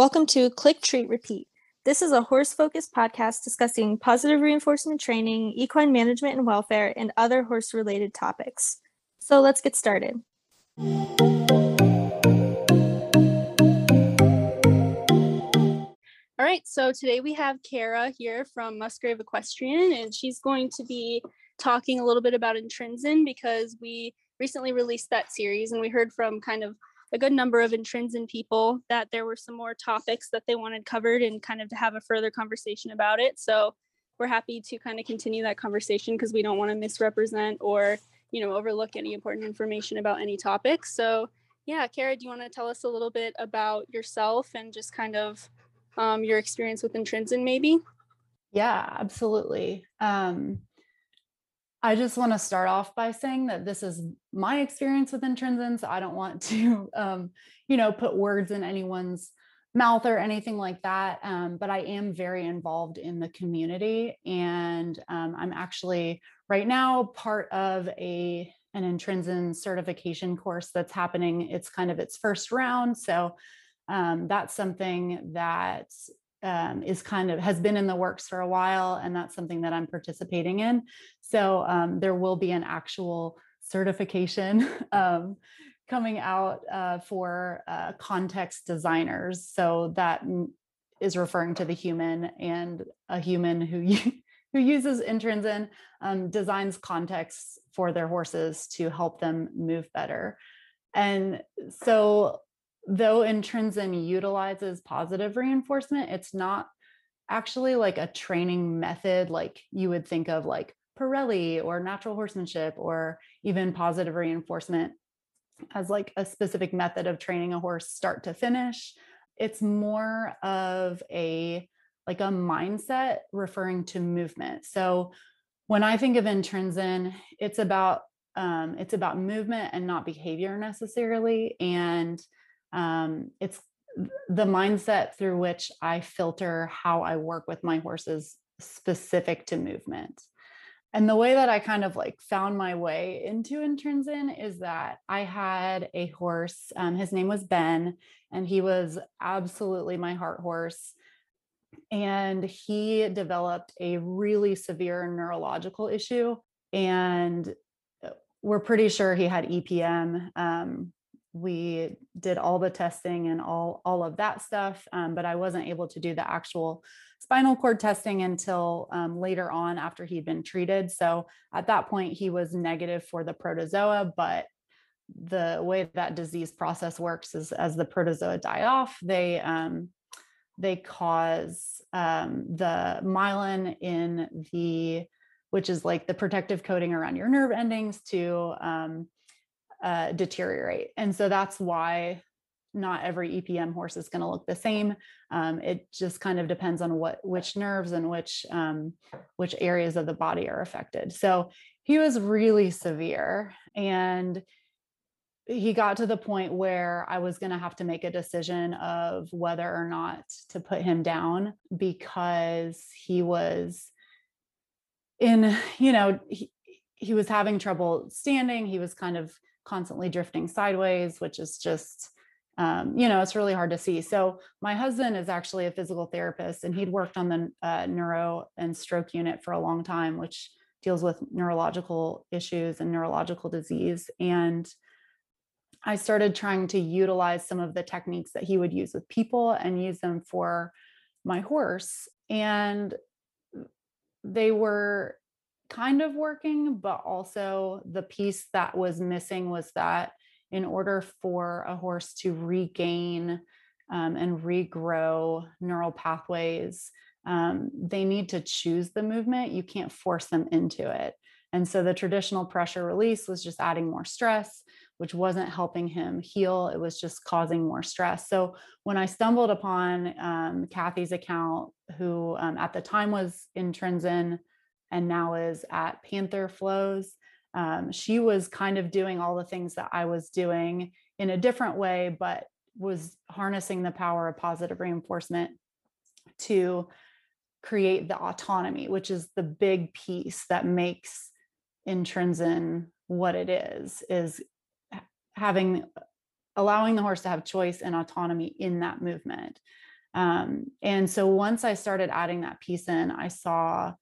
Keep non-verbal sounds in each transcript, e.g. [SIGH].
Welcome to Click, Treat, Repeat. This is a horse focused podcast discussing positive reinforcement training, equine management and welfare, and other horse related topics. So let's get started. All right, so today we have Kara here from Musgrave Equestrian, and she's going to be talking a little bit about Intrinzen because we recently released that series and we heard from kind of a good number of Intrinzen people that there were some more topics that they wanted covered and kind of to have a further conversation about it. So we're happy to kind of continue that conversation because we don't want to misrepresent or, you know, overlook any important information about any topic. So yeah, Kara, do you want to tell us a little bit about yourself and just kind of um, your experience with Intrinzen maybe? Yeah, absolutely. Um, I just want to start off by saying that this is my experience with Intrinzens. I don't want [LAUGHS] to, um, you know, put words in anyone's mouth or anything like that. Um, but I am very involved in the community, and um, I'm actually right now part of a an Intrinzen certification course that's happening. It's kind of its first round, so um, that's something that um, is kind of has been in the works for a while, and that's something that I'm participating in. So um, there will be an actual certification [LAUGHS] um, coming out uh, for uh, context designers. So that is referring to the human and a human who [LAUGHS] who uses Intrinzen um, designs contexts for their horses to help them move better. And so though Intrinzen utilizes positive reinforcement, it's not actually like a training method like you would think of like Parelli or natural horsemanship or even positive reinforcement as like a specific method of training a horse start to finish. It's more of a like a mindset referring to movement. So when I think of Intrinzen, it's about um, it's about movement and not behavior necessarily. And um, it's the mindset through which I filter how I work with my horses specific to movement. And the way that I kind of like found my way into Intrinzen is that I had a horse. Um, his name was Ben, and he was absolutely my heart horse. And he developed a really severe neurological issue. And uh, we're pretty sure he had EPM. Um, we did all the testing and all all of that stuff um, but i wasn't able to do the actual spinal cord testing until um, later on after he'd been treated. So at that point he was negative for the protozoa but the way that disease process works is as the protozoa die off they um, they cause um, the myelin in the which is like the protective coating around your nerve endings to um, uh, deteriorate. And so that's why not every EPM horse is going to look the same. Um, it just kind of depends on what which nerves and which um, which areas of the body are affected. So he was really severe, and he got to the point where I was going to have to make a decision of whether or not to put him down because he was in, you know, he, he was having trouble standing. He was kind of constantly drifting sideways, which is just, um, you know, it's really hard to see. So my husband is actually a physical therapist, and he'd worked on the uh, neuro and stroke unit for a long time, which deals with neurological issues and neurological disease. And I started trying to utilize some of the techniques that he would use with people and use them for my horse. And they were kind of working, but also the piece that was missing was that in order for a horse to regain um, and regrow neural pathways, um, they need to choose the movement. You can't force them into it. And so the traditional pressure release was just adding more stress, which wasn't helping him heal. It was just causing more stress. So when I stumbled upon um, Kathy's account, who um, at the time was in Intrinzen, and now is at Panther Flows. Um, she was kind of doing all the things that I was doing in a different way, but was harnessing the power of positive reinforcement to create the autonomy, which is the big piece that makes Intrinzen what it is, is having allowing the horse to have choice and autonomy in that movement. Um, and so once I started adding that piece in, I saw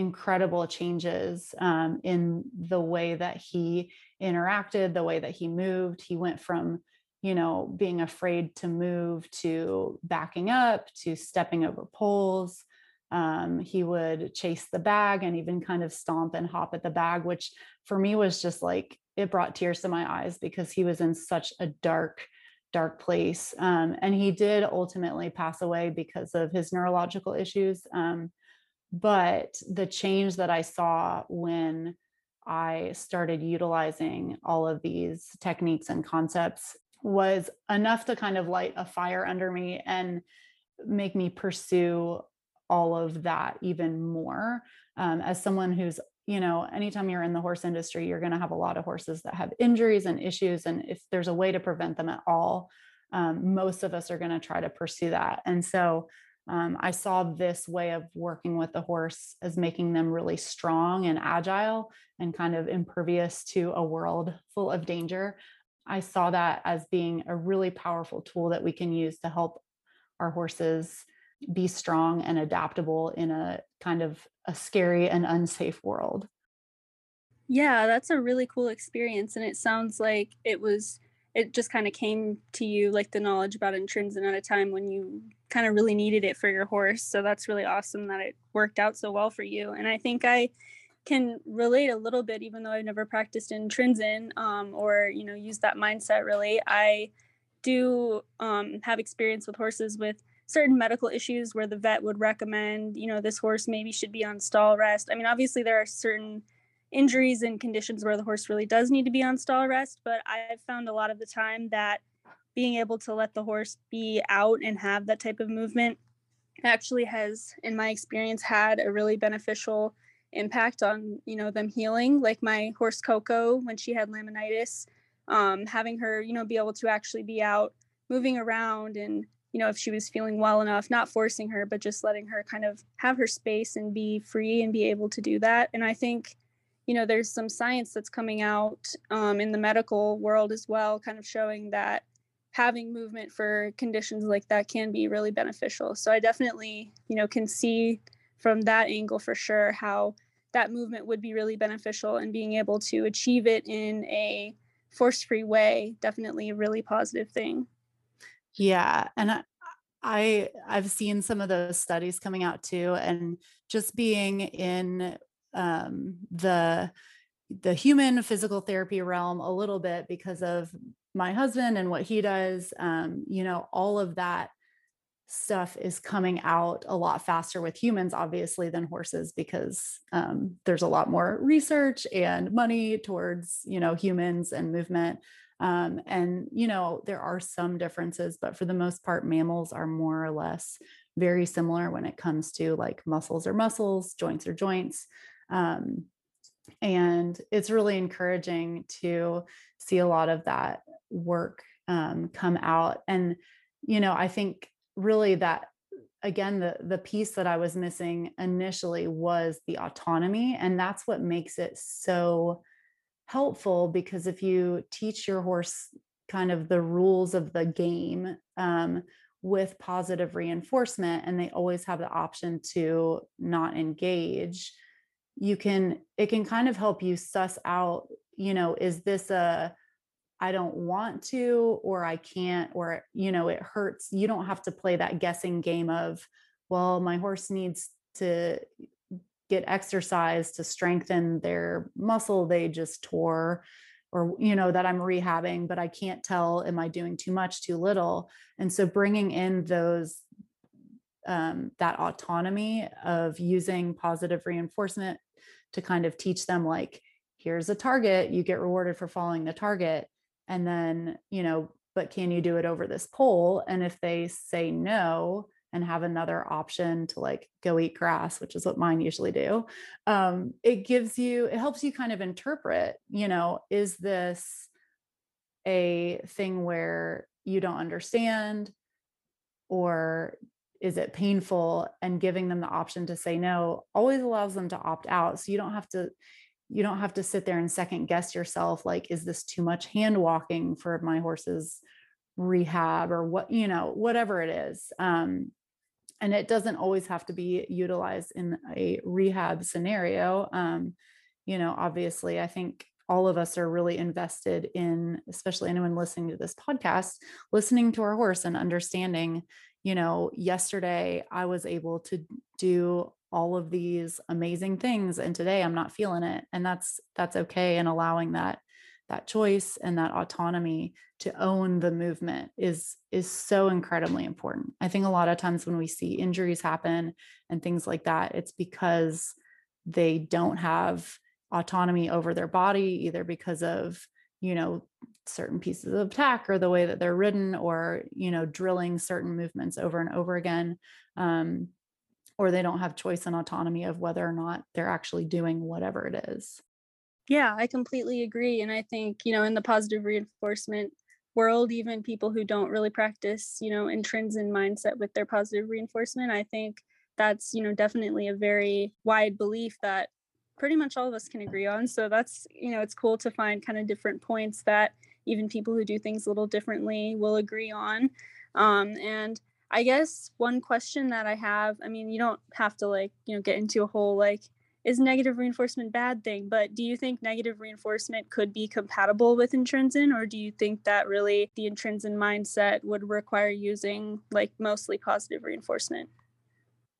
incredible changes um, in the way that he interacted, the way that he moved. He went from, you know, being afraid to move to backing up to stepping over poles. Um, he would chase the bag and even kind of stomp and hop at the bag, which for me was just like, it brought tears to my eyes because he was in such a dark, dark place. Um, and he did ultimately pass away because of his neurological issues. Um, but the change that I saw when I started utilizing all of these techniques and concepts was enough to kind of light a fire under me and make me pursue all of that even more. Um, as someone who's, you know, anytime you're in the horse industry, you're going to have a lot of horses that have injuries and issues. And if there's a way to prevent them at all, um, most of us are going to try to pursue that. And so um, I saw this way of working with the horse as making them really strong and agile and kind of impervious to a world full of danger. I saw that as being a really powerful tool that we can use to help our horses be strong and adaptable in a kind of a scary and unsafe world. Yeah, that's a really cool experience. And it sounds like it was, it just kind of came to you like the knowledge about Intrinzen at a time when you kind of really needed it for your horse. So that's really awesome that it worked out so well for you. And I think I can relate a little bit, even though I've never practiced Intrinzen um, or, you know, use that mindset really. I do um, have experience with horses with certain medical issues where the vet would recommend, you know, this horse maybe should be on stall rest. I mean, obviously there are certain injuries and conditions where the horse really does need to be on stall rest, but I've found a lot of the time that being able to let the horse be out and have that type of movement actually has in my experience had a really beneficial impact on you know them healing. Like my horse coco when she had laminitis um, having her you know be able to actually be out moving around and you know if she was feeling well enough not forcing her but just letting her kind of have her space and be free and be able to do that. And i think you know there's some science that's coming out um, in the medical world as well kind of showing that having movement for conditions like that can be really beneficial. So I definitely, you know, can see from that angle for sure how that movement would be really beneficial and being able to achieve it in a force-free way definitely a really positive thing. Yeah, and I, I I've seen some of those studies coming out too and just being in um the the human physical therapy realm a little bit because of my husband and what he does um, you know all of that stuff is coming out a lot faster with humans obviously than horses because um, there's a lot more research and money towards you know humans and movement. Um, and you know there are some differences but for the most part mammals are more or less very similar when it comes to like muscles or muscles joints or joints um, and it's really encouraging to see a lot of that work um, come out. And you know i think really that again the the piece that i was missing initially was the autonomy and that's what makes it so helpful because if you teach your horse kind of the rules of the game um, with positive reinforcement and they always have the option to not engage you can it can kind of help you suss out you know is this a I don't want to, or I can't, or, you know, it hurts. You don't have to play that guessing game of, well, my horse needs to get exercise to strengthen their muscle they just tore or you know that i'm rehabbing but i can't tell am i doing too much too little and so bringing in those um, that autonomy of using positive reinforcement to kind of teach them like here's a target you get rewarded for following the target and then you know but can you do it over this pole? And if they say no and have another option to like go eat grass which is what mine usually do um, it gives you it helps you kind of interpret you know is this a thing where you don't understand or is it painful and giving them the option to say no always allows them to opt out so you don't have to you don't have to sit there and second guess yourself like is this too much hand walking for my horse's rehab or what you know whatever it is um, and it doesn't always have to be utilized in a rehab scenario. Um, you know, obviously, I think all of us are really invested in, especially anyone listening to this podcast, listening to our horse and understanding, you know, yesterday I was able to do all of these amazing things and today I'm not feeling it and that's that's okay and allowing that that choice and that autonomy to own the movement is is so incredibly important. I think a lot of times when we see injuries happen and things like that it's because they don't have autonomy over their body either because of you know certain pieces of tack or the way that they're ridden or you know drilling certain movements over and over again um, or they don't have choice and autonomy of whether or not they're actually doing whatever it is yeah i completely agree and i think you know in the positive reinforcement world even people who don't really practice you know intrinsic mindset with their positive reinforcement i think that's you know definitely a very wide belief that pretty much all of us can agree on. So that's, you know, it's cool to find kind of different points that even people who do things a little differently will agree on. Um, and I guess one question that I have, I mean, you don't have to like, you know, get into a whole like, is negative reinforcement bad thing? But do you think negative reinforcement could be compatible with intrinsic, or do you think that really the intrinsic mindset would require using like mostly positive reinforcement?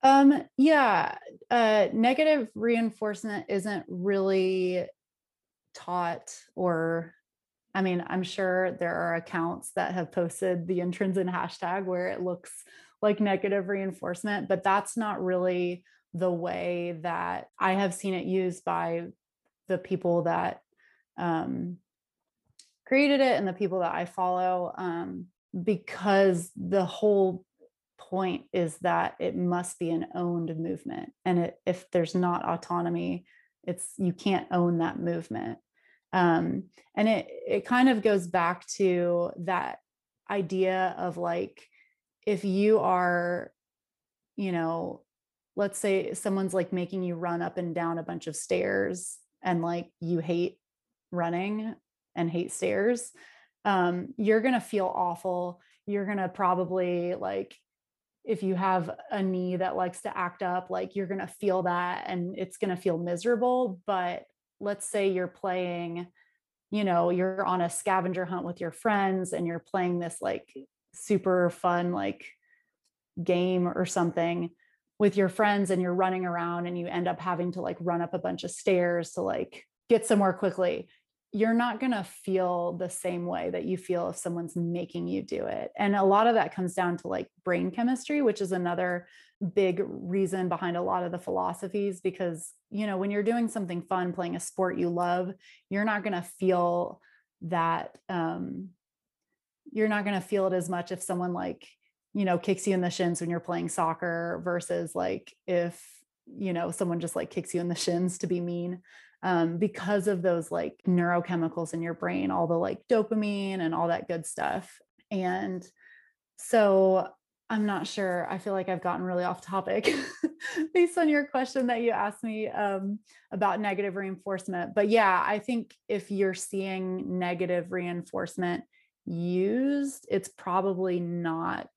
Um, yeah, uh, negative reinforcement isn't really taught or I mean, I'm sure there are accounts that have posted the intrinsic hashtag where it looks like negative reinforcement, but that's not really the way that I have seen it used by the people that um, created it and the people that I follow, um, because the whole point is that it must be an owned movement and it, if there's not autonomy it's you can't own that movement um, and it it kind of goes back to that idea of like if you are you know let's say someone's like making you run up and down a bunch of stairs and like you hate running and hate stairs um, you're going to feel awful you're going to probably like if you have a knee that likes to act up, like you're going to feel that and it's going to feel miserable. But let's say you're playing, you know, you're on a scavenger hunt with your friends and you're playing this like super fun, like game or something with your friends and you're running around and you end up having to like run up a bunch of stairs to like get somewhere quickly you're not going to feel the same way that you feel if someone's making you do it. And a lot of that comes down to like brain chemistry, which is another big reason behind a lot of the philosophies because, you know, when you're doing something fun, playing a sport you love, you're not going to feel that um you're not going to feel it as much if someone like, you know, kicks you in the shins when you're playing soccer versus like if, you know, someone just like kicks you in the shins to be mean um, because of those like neurochemicals in your brain, all the like dopamine and all that good stuff. And so I'm not sure. I feel like I've gotten really off topic [LAUGHS] based on your question that you asked me um, about negative reinforcement. But yeah, I think if you're seeing negative reinforcement used, it's probably not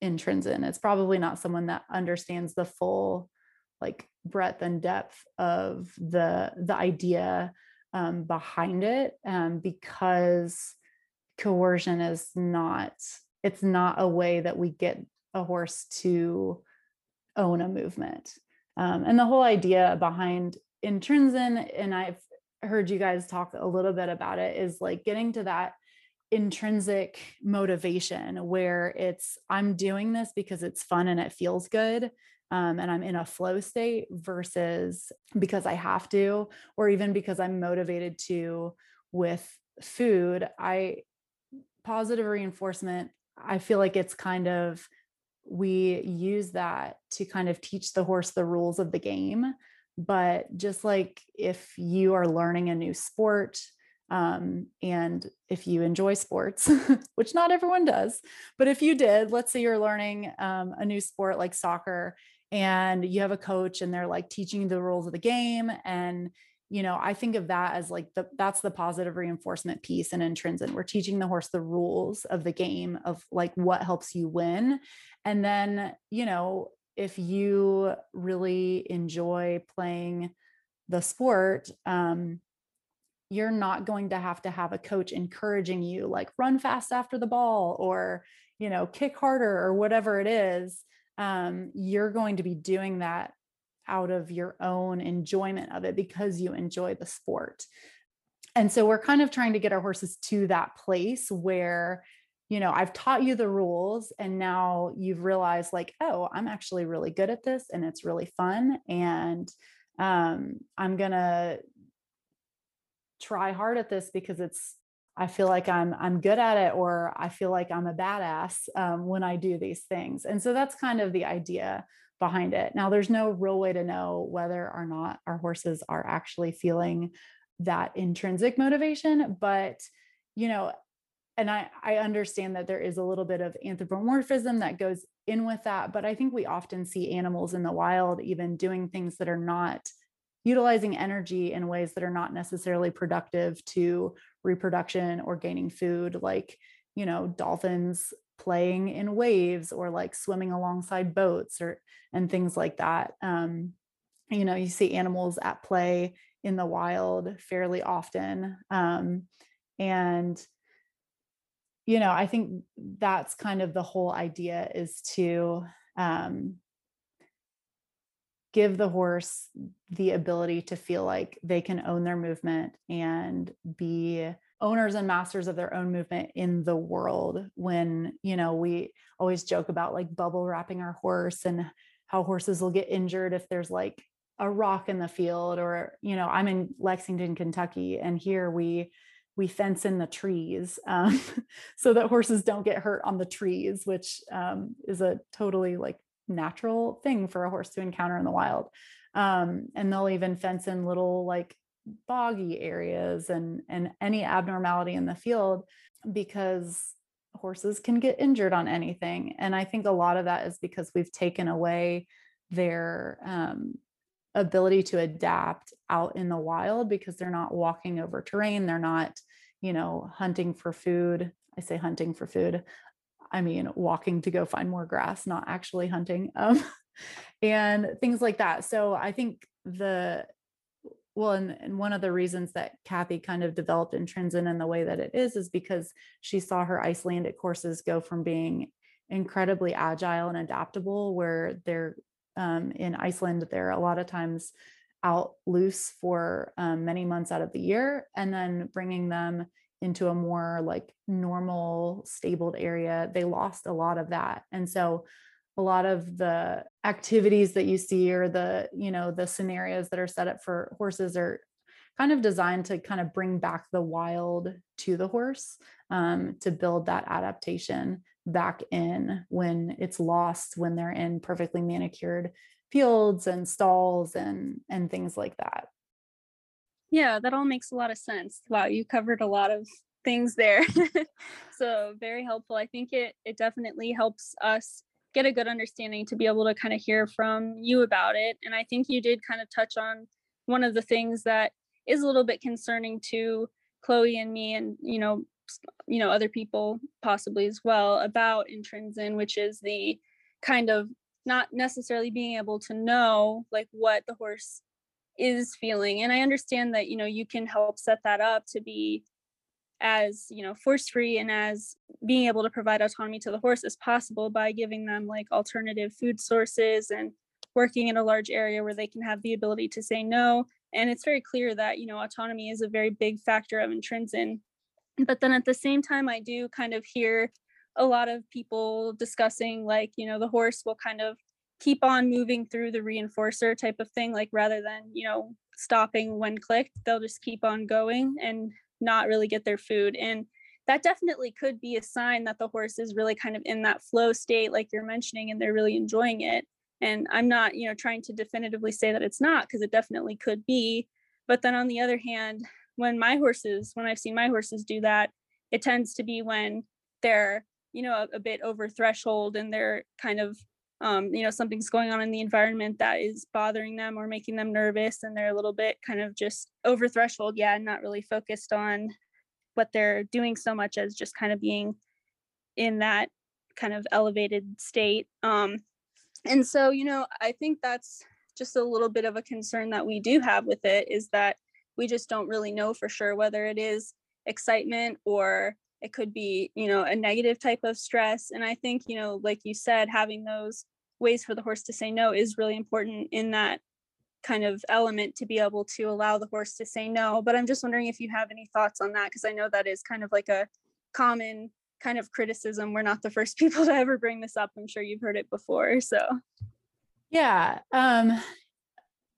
intrinsic. It's probably not someone that understands the full like breadth and depth of the the idea um, behind it um, because coercion is not it's not a way that we get a horse to own a movement um, and the whole idea behind intrinsic and i've heard you guys talk a little bit about it is like getting to that intrinsic motivation where it's i'm doing this because it's fun and it feels good um, and I'm in a flow state versus because I have to, or even because I'm motivated to with food. I positive reinforcement, I feel like it's kind of we use that to kind of teach the horse the rules of the game. But just like if you are learning a new sport, um, and if you enjoy sports, [LAUGHS] which not everyone does, but if you did, let's say you're learning um, a new sport like soccer and you have a coach and they're like teaching the rules of the game and you know i think of that as like the that's the positive reinforcement piece and intrinsic. We're teaching the horse the rules of the game of like what helps you win. And then you know if you really enjoy playing the sport um you're not going to have to have a coach encouraging you like run fast after the ball or you know kick harder or whatever it is. Um, you're going to be doing that out of your own enjoyment of it because you enjoy the sport and so we're kind of trying to get our horses to that place where you know i've taught you the rules and now you've realized like oh i'm actually really good at this and it's really fun and um, i'm gonna try hard at this because it's I feel like I'm I'm good at it or I feel like I'm a badass um, when I do these things. And so that's kind of the idea behind it. Now there's no real way to know whether or not our horses are actually feeling that intrinsic motivation, but you know, and I I understand that there is a little bit of anthropomorphism that goes in with that, but I think we often see animals in the wild even doing things that are not utilizing energy in ways that are not necessarily productive to reproduction or gaining food like you know dolphins playing in waves or like swimming alongside boats or and things like that um, you know you see animals at play in the wild fairly often um, and you know i think that's kind of the whole idea is to um, give the horse the ability to feel like they can own their movement and be owners and masters of their own movement in the world when you know we always joke about like bubble wrapping our horse and how horses will get injured if there's like a rock in the field or you know i'm in lexington kentucky and here we we fence in the trees um, [LAUGHS] so that horses don't get hurt on the trees which um, is a totally like natural thing for a horse to encounter in the wild. Um, and they'll even fence in little like boggy areas and and any abnormality in the field because horses can get injured on anything. And I think a lot of that is because we've taken away their um, ability to adapt out in the wild because they're not walking over terrain. They're not, you know, hunting for food. I say hunting for food. I mean, walking to go find more grass, not actually hunting, um, [LAUGHS] and things like that. So I think the well, and, and, one of the reasons that Kathy kind of developed Intrinzen in the way that it is, is because she saw her Icelandic horses go from being incredibly agile and adaptable, where they're um, in Iceland, they're a lot of times out loose for um, many months out of the year, and then bringing them into a more like normal stabled area they lost a lot of that. And so a lot of the activities that you see or the you know the scenarios that are set up for horses are kind of designed to kind of bring back the wild to the horse um, to build that adaptation back in when it's lost when they're in perfectly manicured fields and stalls and and things like that yeah, that all makes a lot of sense. Wow, you covered a lot of things there. [LAUGHS] so very helpful. I think it it definitely helps us get a good understanding to be able to kind of hear from you about it. And I think you did kind of touch on one of the things that is a little bit concerning to Chloe and me and you know you know other people possibly as well about intrinzen which is the kind of not necessarily being able to know like what the horse is feeling and i understand that you know you can help set that up to be as you know force free and as being able to provide autonomy to the horse as possible by giving them like alternative food sources and working in a large area where they can have the ability to say no. And it's very clear that you know autonomy is a very big factor of intrinzen but then at the same time i do kind of hear a lot of people discussing like you know the horse will kind of keep on moving through the reinforcer type of thing like rather than you know stopping when clicked they'll just keep on going. And not really get their food and that definitely could be a sign that the horse is really kind of in that flow state like you're mentioning and they're really enjoying it. And i'm not you know trying to definitively say that it's not because it definitely could be. But then on the other hand when my horses when i've seen my horses do that it tends to be when they're you know a, a bit over threshold and they're kind of um, you know something's going on in the environment that is bothering them or making them nervous and they're a little bit kind of just over threshold yeah and not really focused on what they're doing so much as just kind of being in that kind of elevated state um, and so you know i think that's just a little bit of a concern that we do have with it is that we just don't really know for sure whether it is excitement or it could be you know a negative type of stress and i think you know like you said having those ways for the horse to say no is really important in that kind of element to be able to allow the horse to say no but i'm just wondering if you have any thoughts on that because i know that is kind of like a common kind of criticism. We're not the first [LAUGHS] people to ever bring this up. I'm sure you've heard it before so. Yeah um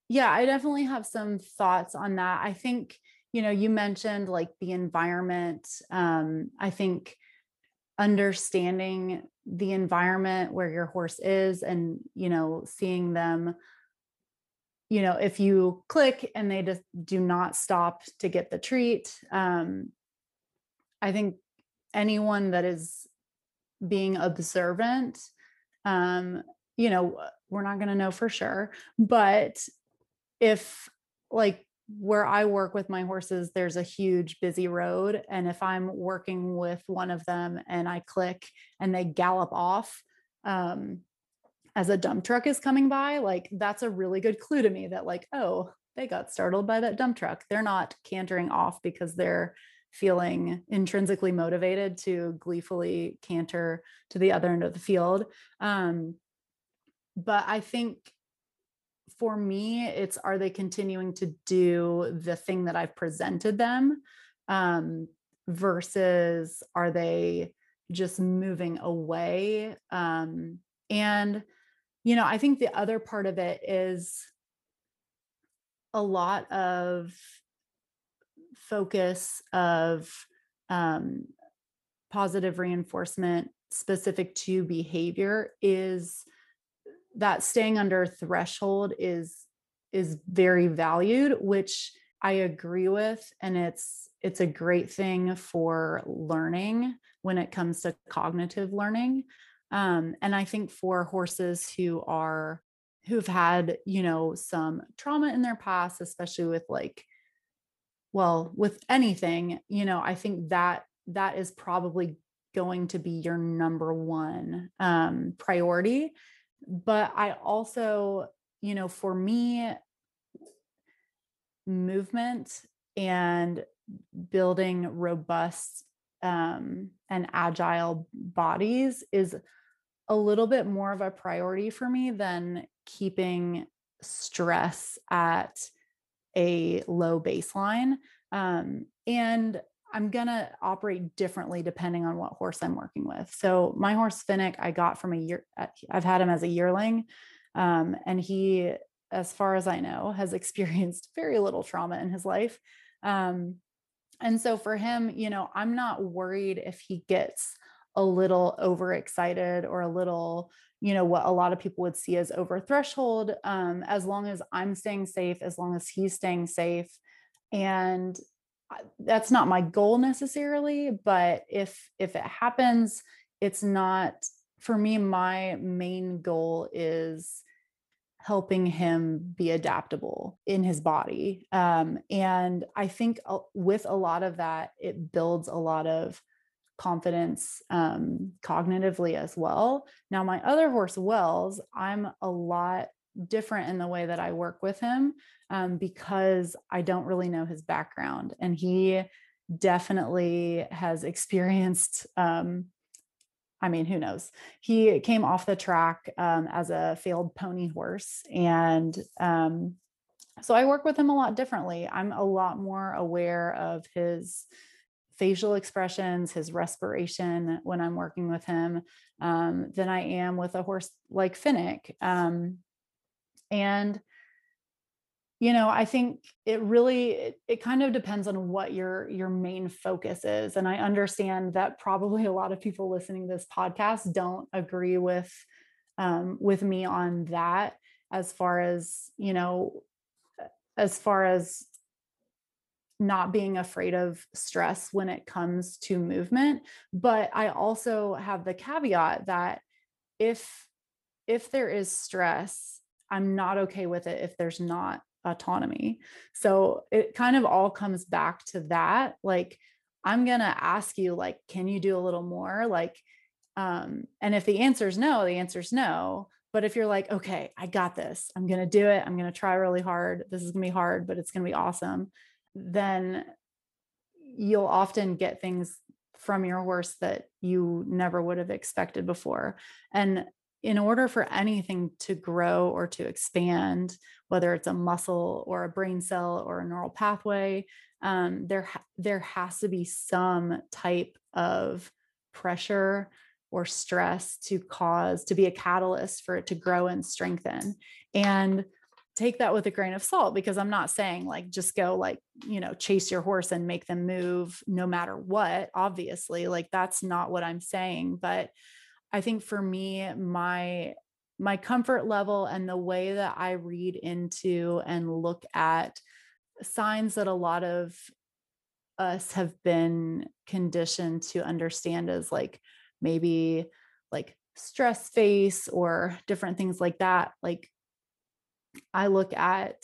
yeah i definitely have some thoughts on that. I think you know you mentioned like the environment um i think understanding the environment where your horse is and you know seeing them you know if you click and they just do not stop to get the treat um i think anyone that is being observant um you know we're not going to know for sure but if like where I work with my horses, there's a huge busy road. And if I'm working with one of them and I click and they gallop off um, as a dump truck is coming by, like that's a really good clue to me that, like, oh, they got startled by that dump truck. They're not cantering off because they're feeling intrinsically motivated to gleefully canter to the other end of the field. Um, but I think for me, it's are they continuing to do the thing that I've presented them um, versus are they just moving away? Um, and, you know, I think the other part of it is a lot of focus of um, positive reinforcement specific to behavior is that staying under threshold is is very valued which i agree with and it's it's a great thing for learning when it comes to cognitive learning. Um, and i think for horses who are who've had you know some trauma in their past especially with like well with anything you know i think that that is probably going to be your number one um, priority but I also, you know, for me, movement and building robust um, and agile bodies is a little bit more of a priority for me than keeping stress at a low baseline. Um, and I'm going to operate differently depending on what horse I'm working with. So my horse Finnick, I got from a year, uh, I've had him as a yearling. Um, and he, as far as I know, has [LAUGHS] experienced very little trauma in his life. Um, and so for him, you know, I'm not worried if he gets a little overexcited or a little, you know, what a lot of people would see as over threshold, um, as long as I'm staying safe, as long as he's staying safe. And that's not my goal necessarily but if if it happens it's not for me my main goal is helping him be adaptable in his body um, and i think with a lot of that it builds a lot of confidence um, cognitively as well. Now my other horse wells i'm a lot different in the way that I work with him um, because I don't really know his background. And he definitely has experienced, um, I mean, who knows? He came off the track um, as a failed pony horse. And um, so I work with him a lot differently. I'm a lot more aware of his facial expressions, his respiration when I'm working with him um, than I am with a horse like Finnick. Um, and you know i think it really it, it, kind of depends on what your your main focus is and i understand that probably a lot of people listening to this podcast don't agree with um, with me on that as far as you know as far as not being afraid of stress when it comes to movement but i also have the caveat that if if there is stress, I'm not okay with it if there's not autonomy. So it kind of all comes back to that. Like, I'm going to ask you, like, can you do a little more? Like, um, and if the answer is no, the answer is no. But if you're like, okay, I got this, I'm going to do it, I'm going to try really hard. This is going to be hard, but it's going to be awesome. Then you'll often get things from your horse that you never would have expected before. And in order for anything to grow or to expand, whether it's a muscle or a brain cell or a neural pathway, um, there there has to be some type of pressure or stress to cause to be a catalyst for it to grow and strengthen. And take that with a grain of salt because I'm not saying like just go like, you know, chase your horse and make them move no matter what, obviously. Like that's not what I'm saying, but I think for me my my comfort level and the way that I read into and look at signs that a lot of us have been conditioned to understand as like maybe like stress face or different things like that like I look at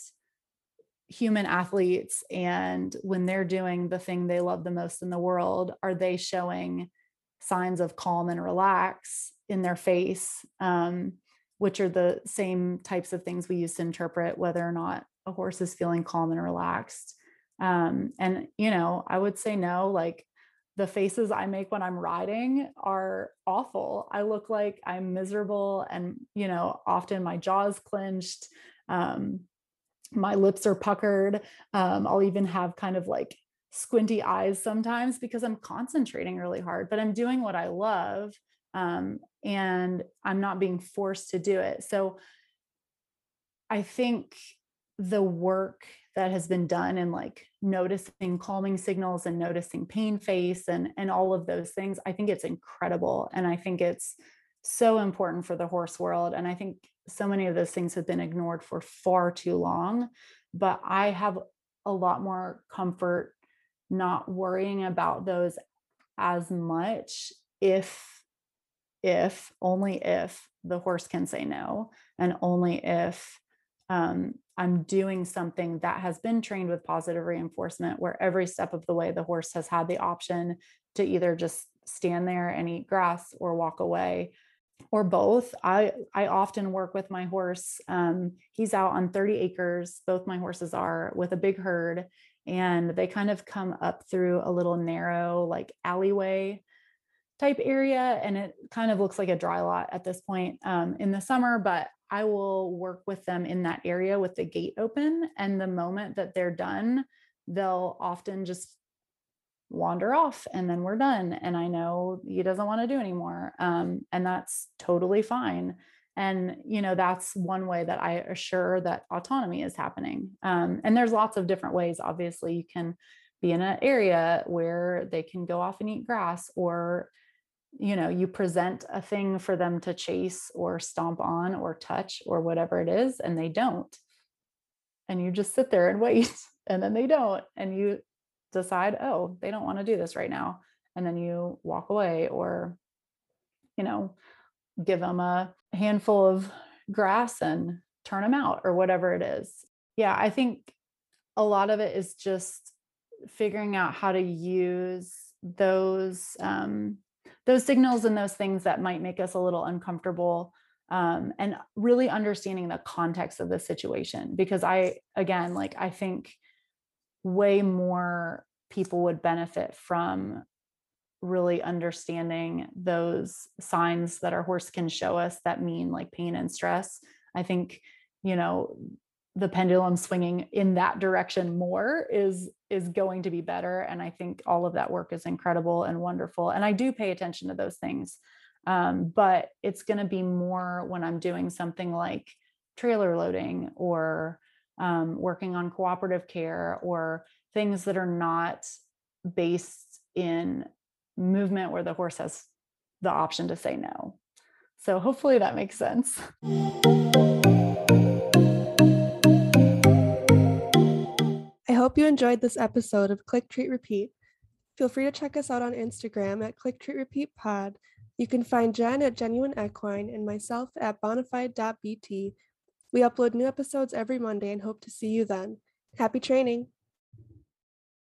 human athletes and when they're doing the thing they love the most in the world, are they showing signs of calm and relax in their face, um, which are the same types of things we use to interpret whether or not a horse is feeling calm and relaxed. Um, and, you know, I would say no, like the faces I make when I'm riding are awful. I look like I'm miserable and, you know, often my jaw's clenched. Um, my lips are puckered. Um, I'll even have kind of like squinty eyes sometimes because I'm concentrating really hard, but I'm doing what I love um, and I'm not being forced to do it. So I think the work that has been done in like noticing calming signals and noticing pain face and and all of those things i think it's incredible and i think it's so important for the horse world and i think so many of those things have been ignored for far too long but i have a lot more comfort not worrying about those as much if if only if the horse can say no and only if um, i'm doing something that has been trained with positive reinforcement where every step of the way the horse has had the option to either just stand there and eat grass or walk away or both. I I often work with my horse. Um, he's out on 30 acres. Both my horses are with a big herd, and they kind of come up through a little narrow like alleyway type area, and it kind of looks like a dry lot at this point um, in the summer. But I will work with them in that area with the gate open, and the moment that they're done, they'll often just wander off and then we're done and i know he doesn't want to do anymore um, and that's totally fine and you know that's one way that i assure that autonomy is happening. Um, and there's lots of different ways. Obviously you can be in an area where they can go off and eat grass or you know you present a thing for them to chase or stomp on or touch or whatever it is and they don't. And you just sit there and wait [LAUGHS] and then they don't and you decide, oh, they don't want to do this right now. And then you walk away or, you know, give them a handful of grass and turn them out or whatever it is. Yeah, I think a lot of it is just figuring out how to use those um, those signals and those things that might make us a little uncomfortable um, and really understanding the context of the situation because i again like i think way more people would benefit from really understanding those signs that our horse can show us that mean like pain and stress. I think, you know, the pendulum swinging in that direction more is is going to be better and i think all of that work is incredible and wonderful and i do pay attention to those things um, but it's going to be more when i'm doing something like trailer loading or um, working on cooperative care or things that are not based in movement where the horse has the option to say no. So hopefully that makes sense. I hope you enjoyed this episode of Click Treat Repeat. Feel free to check us out on Instagram at Click Treat Repeat Pod. You can find Jen at Genuine Equine and myself at bonafide.bt. We upload new episodes every Monday and hope to see you then. Happy training!